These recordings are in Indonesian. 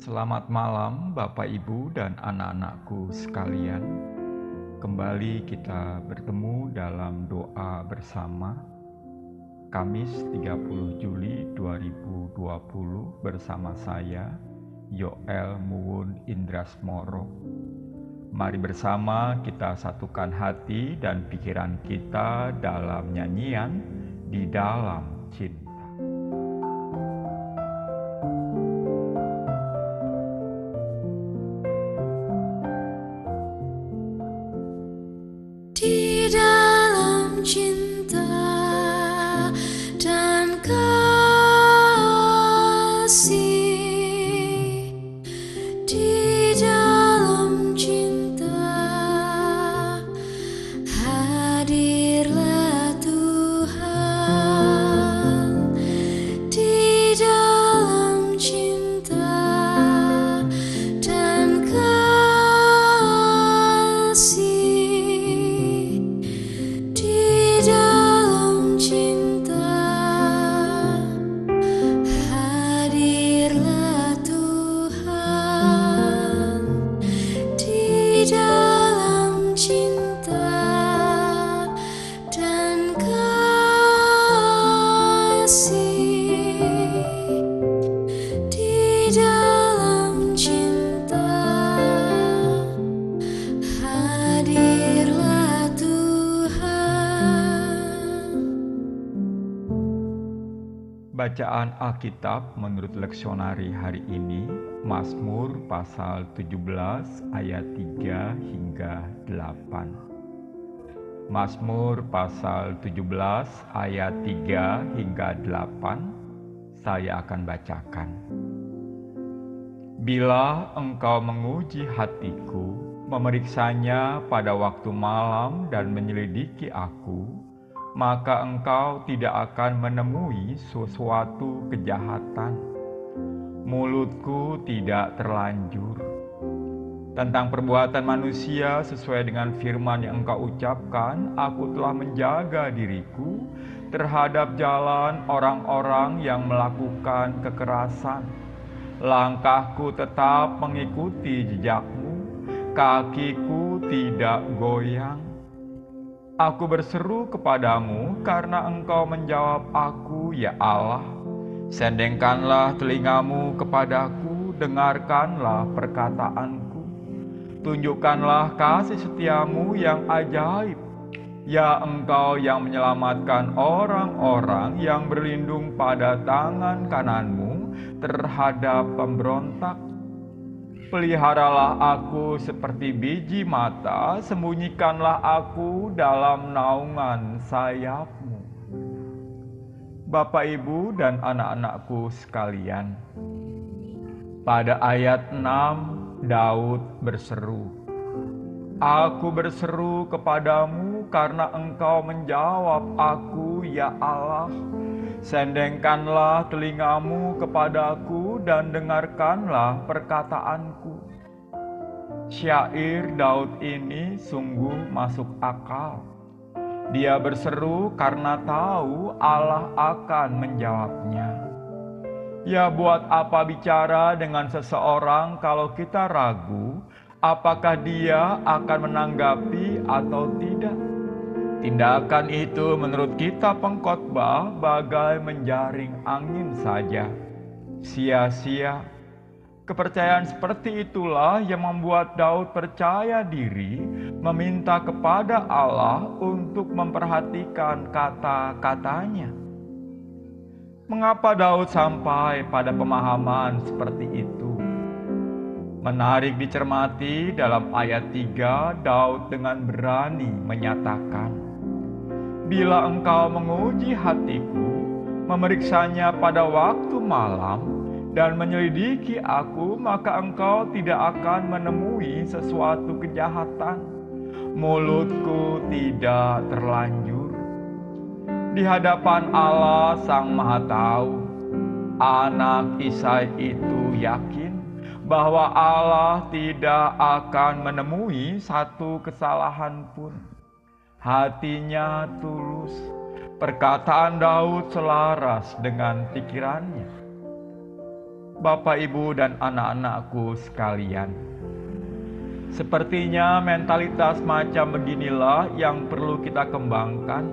Selamat malam, Bapak, Ibu, dan anak-anakku sekalian. Kembali kita bertemu dalam doa bersama. Kamis 30 Juli 2020 bersama saya, Yoel Muwun Indrasmoro. Mari bersama kita satukan hati dan pikiran kita dalam nyanyian di dalam cinta. Bacaan Alkitab menurut leksionari hari ini Mazmur pasal 17 ayat 3 hingga 8. Mazmur pasal 17 ayat 3 hingga 8 saya akan bacakan. Bila engkau menguji hatiku, memeriksanya pada waktu malam dan menyelidiki aku, maka engkau tidak akan menemui sesuatu kejahatan. Mulutku tidak terlanjur. Tentang perbuatan manusia sesuai dengan firman yang engkau ucapkan, aku telah menjaga diriku terhadap jalan orang-orang yang melakukan kekerasan. Langkahku tetap mengikuti jejakmu, kakiku tidak goyang. Aku berseru kepadamu karena engkau menjawab aku, ya Allah. Sendengkanlah telingamu kepadaku, dengarkanlah perkataanku. Tunjukkanlah kasih setiamu yang ajaib. Ya engkau yang menyelamatkan orang-orang yang berlindung pada tangan kananmu terhadap pemberontak. Peliharalah aku seperti biji mata, sembunyikanlah aku dalam naungan sayapmu. Bapak, Ibu, dan anak-anakku sekalian, pada ayat 6 Daud berseru, Aku berseru kepadamu karena engkau menjawab aku, ya Allah. Sendengkanlah telingamu kepadaku dan dengarkanlah perkataanku. Syair Daud ini sungguh masuk akal. Dia berseru karena tahu Allah akan menjawabnya. Ya buat apa bicara dengan seseorang kalau kita ragu apakah dia akan menanggapi atau tidak? Tindakan itu menurut kita pengkhotbah bagai menjaring angin saja. Sia-sia. Kepercayaan seperti itulah yang membuat Daud percaya diri meminta kepada Allah untuk memperhatikan kata-katanya. Mengapa Daud sampai pada pemahaman seperti itu? Menarik dicermati dalam ayat 3 Daud dengan berani menyatakan Bila engkau menguji hatiku Memeriksanya pada waktu malam Dan menyelidiki aku Maka engkau tidak akan menemui sesuatu kejahatan. Mulutku tidak terlanjur. Di hadapan Allah Sang Maha Tahu Anak Isai itu yakin bahwa Allah tidak akan menemui satu kesalahan pun. Hatinya tulus, perkataan Daud selaras dengan pikirannya. Bapak, Ibu, dan anak-anakku sekalian. Sepertinya mentalitas macam beginilah yang perlu kita kembangkan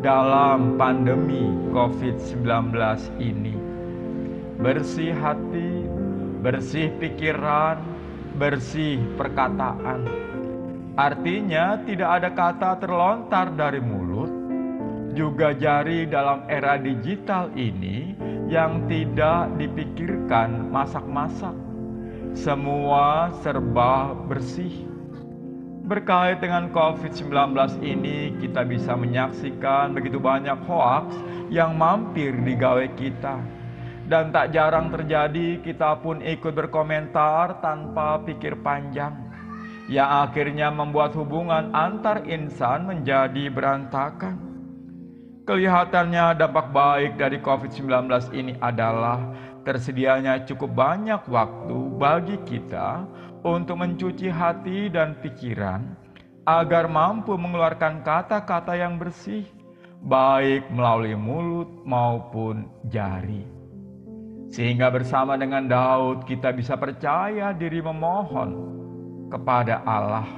dalam pandemi COVID-19 ini. Bersih hati, bersih pikiran, bersih perkataan. Artinya, tidak ada kata terlontar dari mulut, juga jari dalam era digital ini yang tidak dipikirkan masak-masak. Semua serba bersih. Berkait dengan COVID-19 ini, kita bisa menyaksikan begitu banyak hoaks yang mampir di gawe kita. Dan tak jarang terjadi kita pun ikut berkomentar tanpa pikir panjang. Yang akhirnya membuat hubungan antar insan menjadi berantakan. Kelihatannya dampak baik dari COVID-19 ini adalah tersedianya cukup banyak waktu bagi kita untuk mencuci hati dan pikiran agar mampu mengeluarkan kata-kata yang bersih, baik melalui mulut maupun jari. Sehingga bersama dengan Daud kita bisa percaya diri memohon kepada Allah,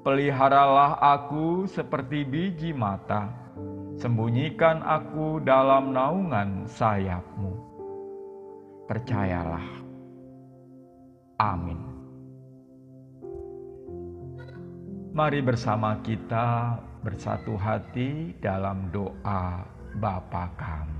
peliharalah aku seperti biji mata Sembunyikan aku dalam naungan sayapmu. Percayalah. Amin. Mari bersama kita bersatu hati dalam doa Bapa kami.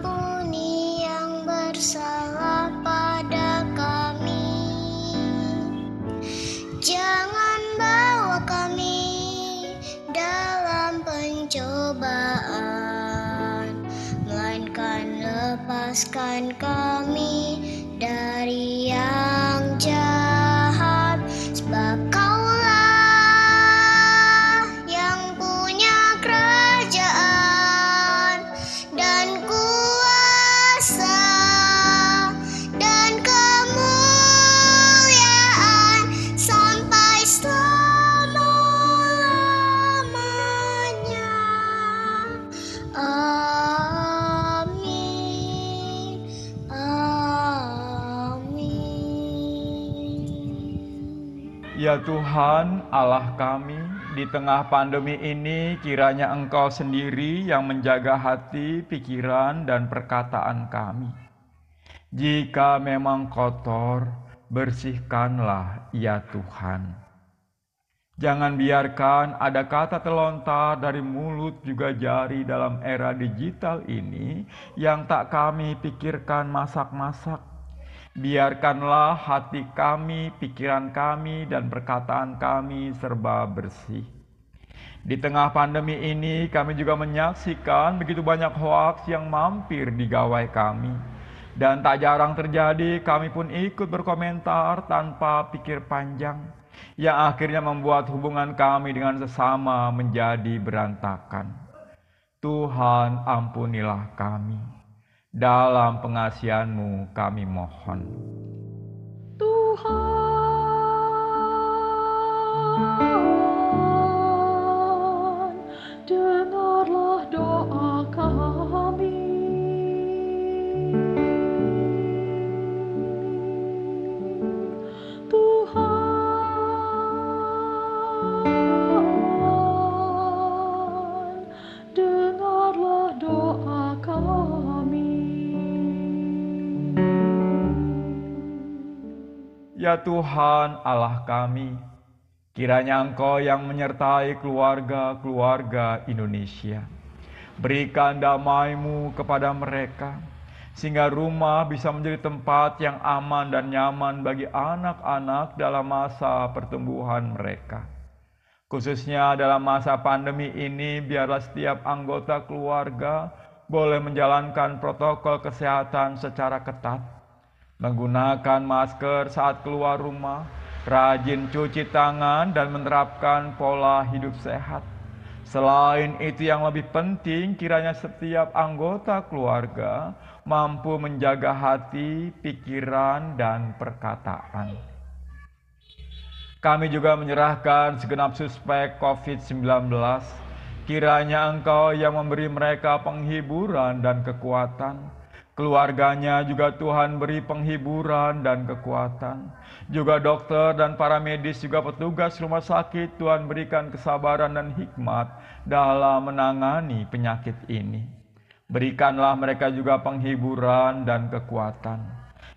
か。Ya Tuhan, Allah kami, di tengah pandemi ini kiranya Engkau sendiri yang menjaga hati, pikiran, dan perkataan kami. Jika memang kotor, bersihkanlah ya Tuhan. Jangan biarkan ada kata terlontar dari mulut juga jari dalam era digital ini yang tak kami pikirkan masak-masak Biarkanlah hati kami, pikiran kami, dan perkataan kami serba bersih. Di tengah pandemi ini, kami juga menyaksikan begitu banyak hoaks yang mampir di gawai kami. Dan tak jarang terjadi, kami pun ikut berkomentar tanpa pikir panjang, yang akhirnya membuat hubungan kami dengan sesama menjadi berantakan. Tuhan, ampunilah kami. Dalam pengasihanmu kami mohon. Tuhan, dengarlah doa kami. Ya Tuhan Allah kami, kiranya Engkau yang menyertai keluarga-keluarga Indonesia. Berikan damai-Mu kepada mereka, sehingga rumah bisa menjadi tempat yang aman dan nyaman bagi anak-anak dalam masa pertumbuhan mereka. Khususnya dalam masa pandemi ini, biarlah setiap anggota keluarga boleh menjalankan protokol kesehatan secara ketat, menggunakan masker saat keluar rumah, rajin cuci tangan, dan menerapkan pola hidup sehat. Selain itu, yang lebih penting, kiranya setiap anggota keluarga mampu menjaga hati, pikiran, dan perkataan. Kami juga menyerahkan segenap suspek COVID-19 Kiranya Engkau yang memberi mereka penghiburan dan kekuatan. Keluarganya juga Tuhan beri penghiburan dan kekuatan. Juga dokter dan para medis juga petugas rumah sakit Tuhan berikan kesabaran dan hikmat dalam menangani penyakit ini. Berikanlah mereka juga penghiburan dan kekuatan.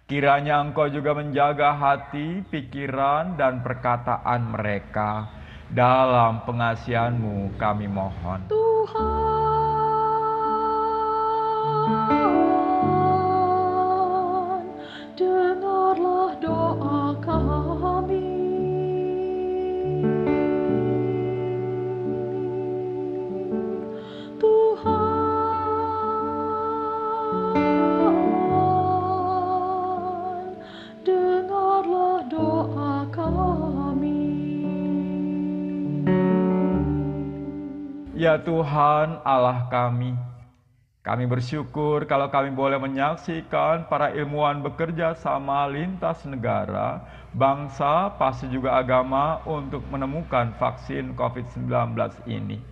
Kiranya Engkau juga menjaga hati, pikiran, dan perkataan mereka dalam pengasihanmu kami mohon. Tuhan, Ya Tuhan Allah kami, kami bersyukur kalau kami boleh menyaksikan para ilmuwan bekerja sama lintas negara, bangsa, pasti juga agama untuk menemukan vaksin COVID-19 ini.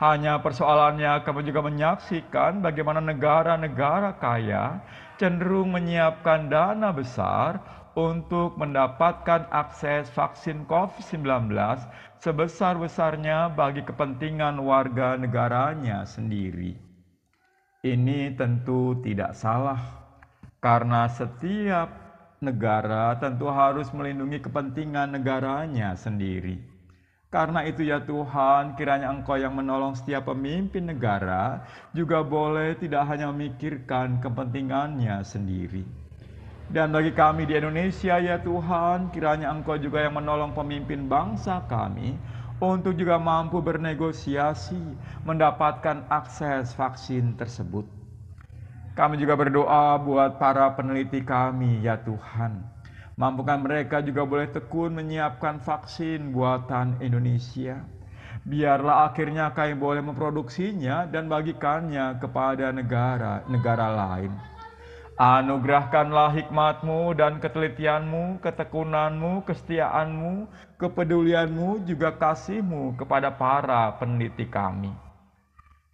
Hanya persoalannya kami juga menyaksikan bagaimana negara-negara kaya cenderung menyiapkan dana besar untuk mendapatkan akses vaksin COVID-19 sebesar-besarnya bagi kepentingan warga negaranya sendiri. Ini tentu tidak salah, karena setiap negara tentu harus melindungi kepentingan negaranya sendiri. Karena itu ya Tuhan, kiranya Engkau yang menolong setiap pemimpin negara juga boleh tidak hanya memikirkan kepentingannya sendiri. Dan bagi kami di Indonesia ya Tuhan, kiranya Engkau juga yang menolong pemimpin bangsa kami untuk juga mampu bernegosiasi mendapatkan akses vaksin tersebut. Kami juga berdoa buat para peneliti kami ya Tuhan. Mampukan mereka juga boleh tekun menyiapkan vaksin buatan Indonesia. Biarlah akhirnya kami boleh memproduksinya dan bagikannya kepada negara-negara lain. Anugerahkanlah hikmatmu dan ketelitianmu, ketekunanmu, kesetiaanmu, kepedulianmu, juga kasihmu kepada para peneliti kami.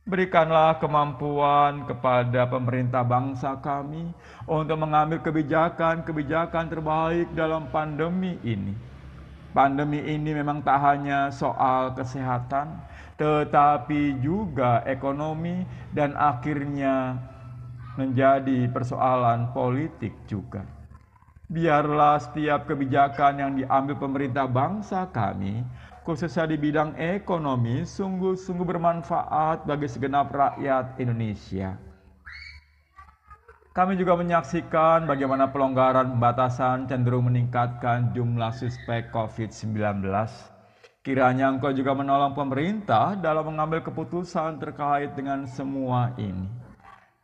Berikanlah kemampuan kepada pemerintah bangsa kami untuk mengambil kebijakan-kebijakan terbaik dalam pandemi ini. Pandemi ini memang tak hanya soal kesehatan, tetapi juga ekonomi dan akhirnya menjadi persoalan politik juga. Biarlah setiap kebijakan yang diambil pemerintah bangsa kami khususnya di bidang ekonomi, sungguh-sungguh bermanfaat bagi segenap rakyat Indonesia. Kami juga menyaksikan bagaimana pelonggaran pembatasan cenderung meningkatkan jumlah suspek COVID-19. Kiranya Engkau juga menolong pemerintah dalam mengambil keputusan terkait dengan semua ini.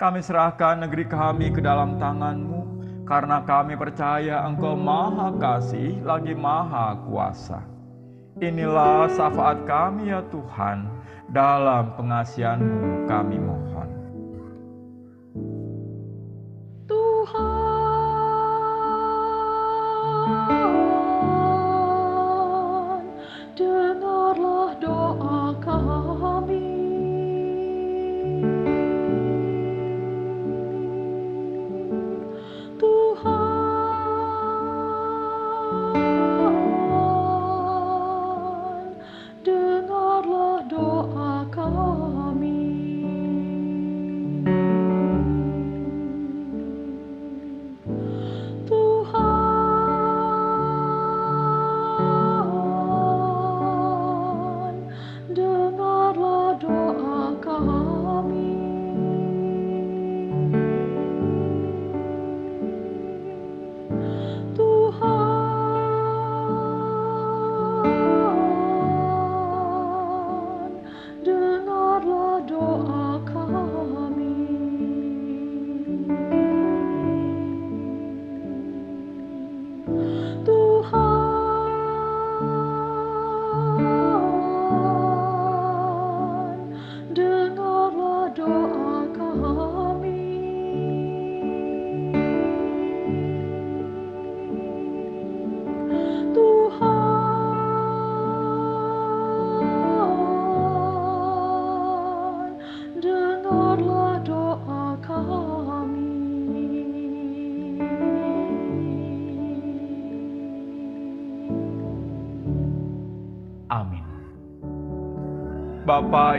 Kami serahkan negeri kami ke dalam tangan-Mu, karena kami percaya Engkau maha kasih lagi maha kuasa. Inilah syafaat kami ya Tuhan, dalam pengasihan-Mu kami mohon.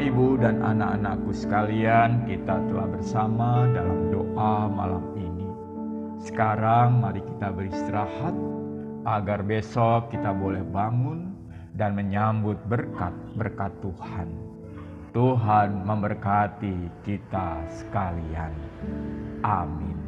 Ibu, dan anak-anakku sekalian, kita telah bersama dalam doa malam ini. Sekarang mari kita beristirahat agar besok kita boleh bangun dan menyambut berkat-berkat Tuhan. Tuhan memberkati kita sekalian. Amin.